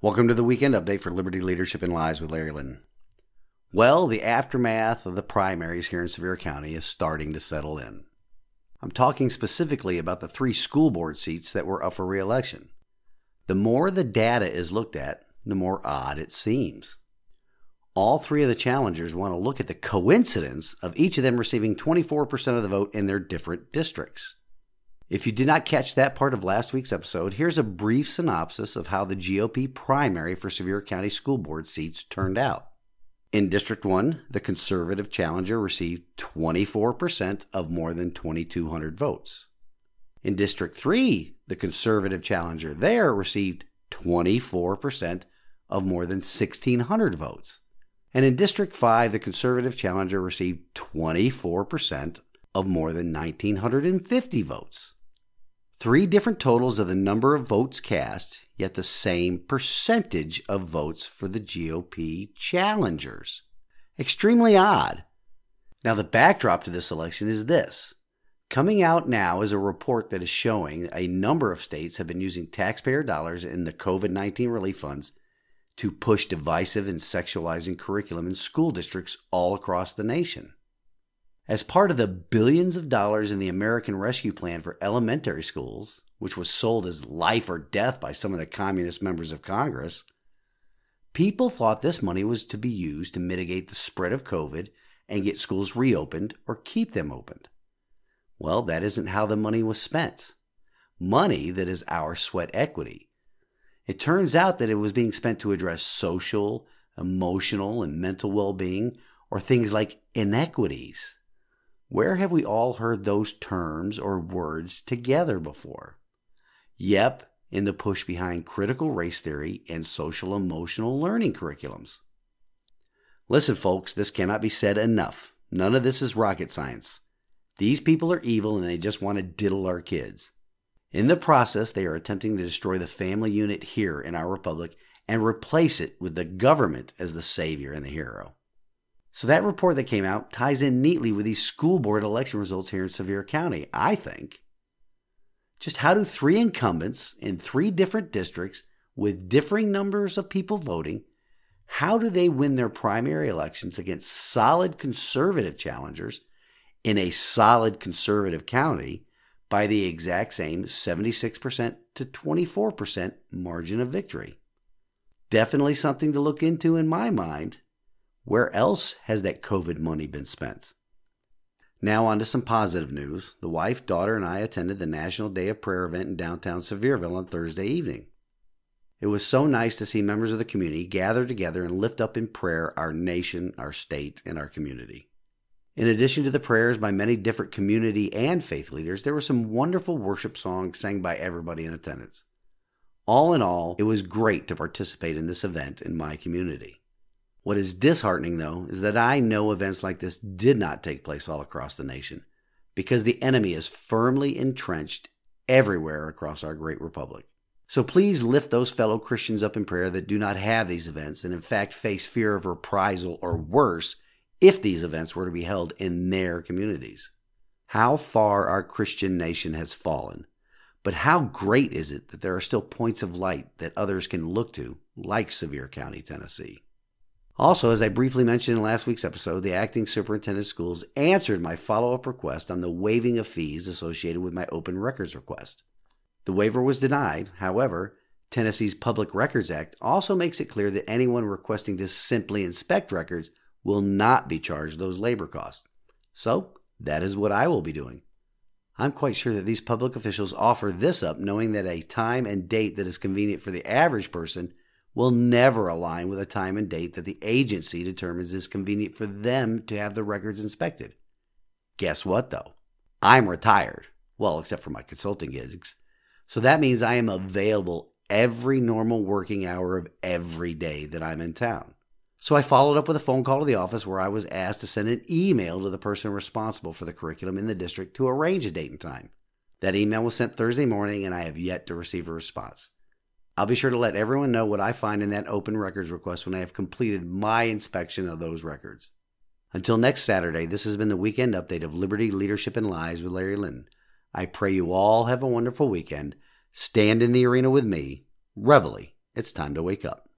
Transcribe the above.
Welcome to the weekend update for Liberty Leadership and Lies with Larry Linton. Well, the aftermath of the primaries here in Sevier County is starting to settle in. I'm talking specifically about the three school board seats that were up for reelection. The more the data is looked at, the more odd it seems. All three of the challengers want to look at the coincidence of each of them receiving 24% of the vote in their different districts. If you did not catch that part of last week's episode, here's a brief synopsis of how the GOP primary for Sevier County School Board seats turned out. In District 1, the conservative challenger received 24% of more than 2,200 votes. In District 3, the conservative challenger there received 24% of more than 1,600 votes. And in District 5, the conservative challenger received 24% of more than 1,950 votes. Three different totals of the number of votes cast, yet the same percentage of votes for the GOP challengers. Extremely odd. Now, the backdrop to this election is this. Coming out now is a report that is showing a number of states have been using taxpayer dollars in the COVID 19 relief funds to push divisive and sexualizing curriculum in school districts all across the nation. As part of the billions of dollars in the American Rescue Plan for elementary schools, which was sold as life or death by some of the communist members of Congress, people thought this money was to be used to mitigate the spread of COVID and get schools reopened or keep them opened. Well, that isn't how the money was spent. Money that is our sweat equity. It turns out that it was being spent to address social, emotional, and mental well being, or things like inequities. Where have we all heard those terms or words together before? Yep, in the push behind critical race theory and social emotional learning curriculums. Listen, folks, this cannot be said enough. None of this is rocket science. These people are evil and they just want to diddle our kids. In the process, they are attempting to destroy the family unit here in our republic and replace it with the government as the savior and the hero. So that report that came out ties in neatly with these school board election results here in Sevier County, I think. Just how do three incumbents in three different districts with differing numbers of people voting, how do they win their primary elections against solid conservative challengers in a solid conservative county by the exact same 76% to 24% margin of victory? Definitely something to look into in my mind where else has that COVID money been spent? Now, on to some positive news. The wife, daughter, and I attended the National Day of Prayer event in downtown Sevierville on Thursday evening. It was so nice to see members of the community gather together and lift up in prayer our nation, our state, and our community. In addition to the prayers by many different community and faith leaders, there were some wonderful worship songs sang by everybody in attendance. All in all, it was great to participate in this event in my community. What is disheartening, though, is that I know events like this did not take place all across the nation because the enemy is firmly entrenched everywhere across our great republic. So please lift those fellow Christians up in prayer that do not have these events and, in fact, face fear of reprisal or worse if these events were to be held in their communities. How far our Christian nation has fallen. But how great is it that there are still points of light that others can look to, like Sevier County, Tennessee? Also, as I briefly mentioned in last week's episode, the acting superintendent of schools answered my follow up request on the waiving of fees associated with my open records request. The waiver was denied. However, Tennessee's Public Records Act also makes it clear that anyone requesting to simply inspect records will not be charged those labor costs. So, that is what I will be doing. I'm quite sure that these public officials offer this up knowing that a time and date that is convenient for the average person will never align with a time and date that the agency determines is convenient for them to have the records inspected. Guess what, though? I'm retired. Well, except for my consulting gigs. So that means I am available every normal working hour of every day that I'm in town. So I followed up with a phone call to the office where I was asked to send an email to the person responsible for the curriculum in the district to arrange a date and time. That email was sent Thursday morning, and I have yet to receive a response. I'll be sure to let everyone know what I find in that open records request when I have completed my inspection of those records. Until next Saturday, this has been the weekend update of Liberty, Leadership, and Lies with Larry Linton. I pray you all have a wonderful weekend. Stand in the arena with me, reveille, It's time to wake up.